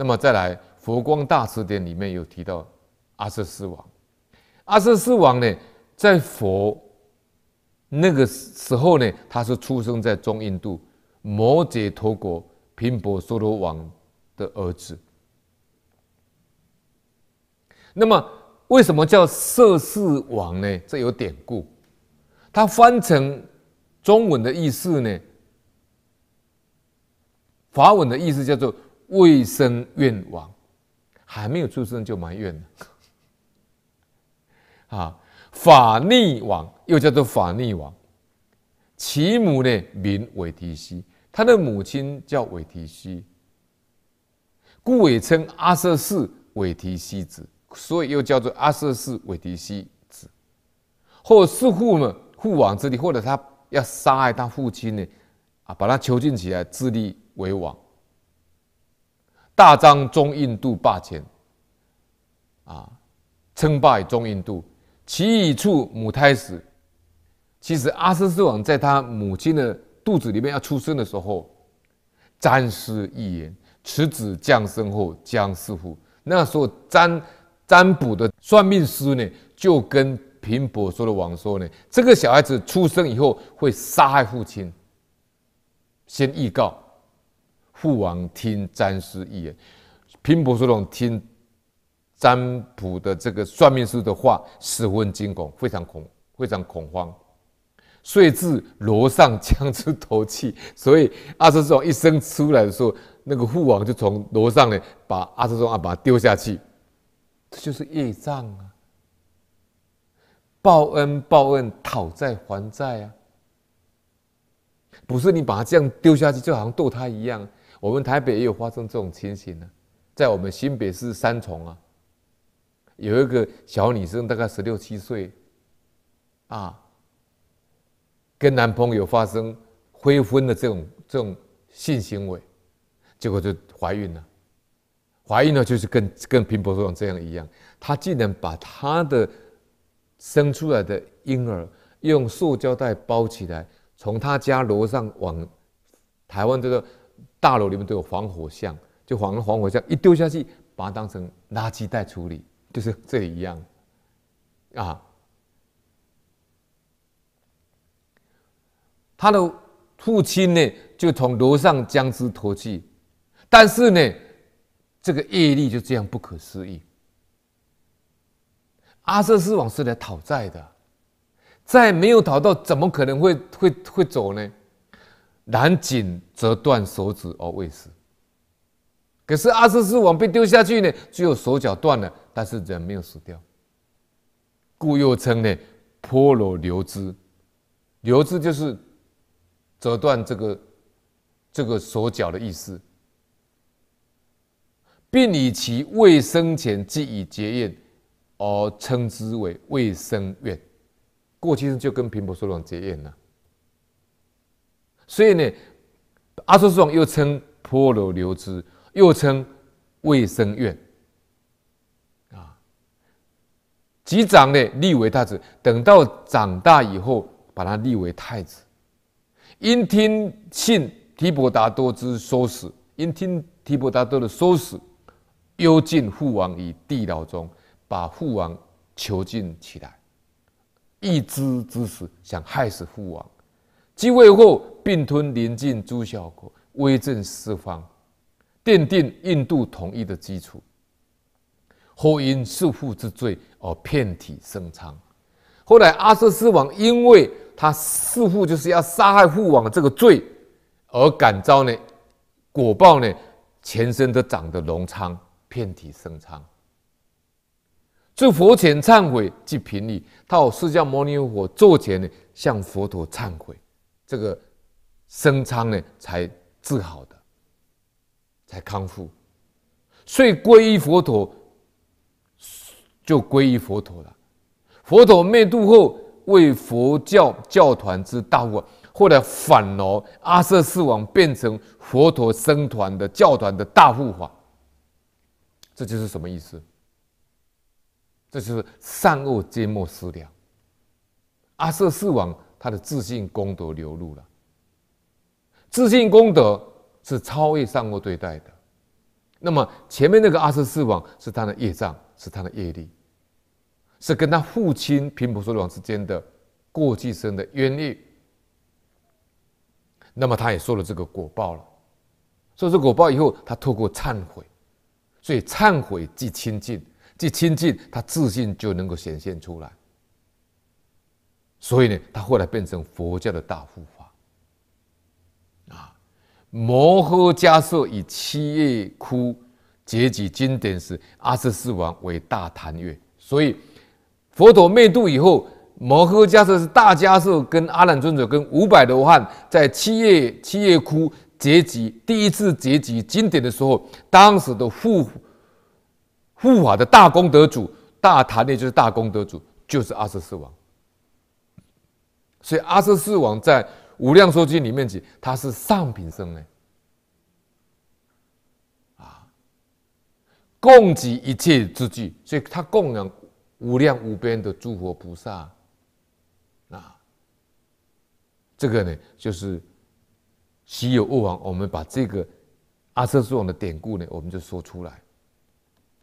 那么再来，《佛光大辞典》里面有提到阿闍世王。阿闍世王呢，在佛那个时候呢，他是出生在中印度摩羯陀国频婆娑罗王的儿子。那么，为什么叫闍世王呢？这有典故，它翻成中文的意思呢？法文的意思叫做未生愿王，还没有出生就埋怨了。啊，法逆王又叫做法逆王，其母呢名韦提希，他的母亲叫韦提希，故也称阿瑟氏韦提希子，所以又叫做阿瑟氏韦提希子。或弑父呢，父王之力，或者他要杀害他父亲呢，啊，把他囚禁起来，自立。为王，大张中印度霸权，啊，称霸中印度。其一处母胎时，其实阿闍世王在他母亲的肚子里面要出生的时候，占师预言，此子降生后将弑父。那时候占占卜的算命师呢，就跟频婆说的王说呢，这个小孩子出生以后会杀害父亲，先预告。父王听占师一言，频婆娑罗王听占卜的这个算命师的话，十分惊恐，非常恐，非常恐慌，遂至楼上将之投弃。所以阿闍世王一生出来的时候，那个父王就从楼上呢把阿闍世王把他丢下去，这就是业障啊！报恩报恩，讨债还债啊！不是你把他这样丢下去，就好像堕胎一样。我们台北也有发生这种情形呢，在我们新北市三重啊，有一个小女生，大概十六七岁，啊，跟男朋友发生挥婚的这种这种性行为，结果就怀孕了。怀孕了就是跟跟频婆娑罗王这样一样，她竟然把她的生出来的婴儿用塑胶袋包起来，从她家楼上往台湾这个。大楼里面都有防火箱，就防防火箱一丢下去，把它当成垃圾袋处理，就是这一样啊。他的父亲呢，就从楼上将之拖去，但是呢，这个业力就这样不可思议。阿瑟斯王是来讨债的，债没有讨到，怎么可能会会会走呢？然仅折断手指而未死。可是阿闍世王被丢下去呢，只有手脚断了，但是人没有死掉，故又称呢婆罗流支。流支就是折断这个这个手脚的意思，并以其未生前即已结愿而称之为未生愿。过去就跟频婆娑罗结愿了。所以呢，阿闍世王又称婆罗流支，又称卫生院，啊，及长呢立为太子，等到长大以后，把他立为太子。因听信提婆达多之唆使，因听提婆达多的唆使，幽禁父王于地牢中，把父王囚禁起来，意知之死，想害死父王。继位后，并吞邻近诸小国，威震四方，奠定印度统一的基础。后因弑父之罪而遍体生疮。后来阿瑟斯王因为他弑父就是要杀害父王这个罪，而感召呢果报呢，全身都长得脓疮，遍体生疮。至佛前忏悔，即平愈。到释迦牟尼佛座前呢，向佛陀忏悔。这个生疮呢，才治好的，才康复，所以皈依佛陀，就皈依佛陀了。佛陀灭度后，为佛教教团之大护，后来反而阿舍世王变成佛陀僧团的教团的大护法。这就是什么意思？这就是善恶皆莫思量。阿舍世王。他的自信功德流露了，自信功德是超越善恶对待的，那么前面那个阿闍世王是他的业障，是他的业力，是跟他父亲频婆娑罗王之间的过去生的冤孽。那么他也受了这个果报了，受这果报以后，他透过忏悔，所以忏悔即清净，即清净，他自信就能够显现出来。所以呢，他后来变成佛教的大护法。摩诃迦叶以七叶窟结集经典时，阿闍世王为大坛乐。所以佛陀灭度以后，摩诃迦叶是大迦叶跟阿难尊者跟五百罗汉在七叶七叶窟结集第一次结集经典的时候，当时的护护法的大功德主，大坛乐就是大功德主，就是阿闍世王。所以阿闍世王在《无量寿经》里面讲，他是上品生呢，啊，供给一切之具，所以他供养无量无边的诸佛菩萨，啊，这个呢就是稀有物王。我们把这个阿闍世王的典故呢，我们就说出来。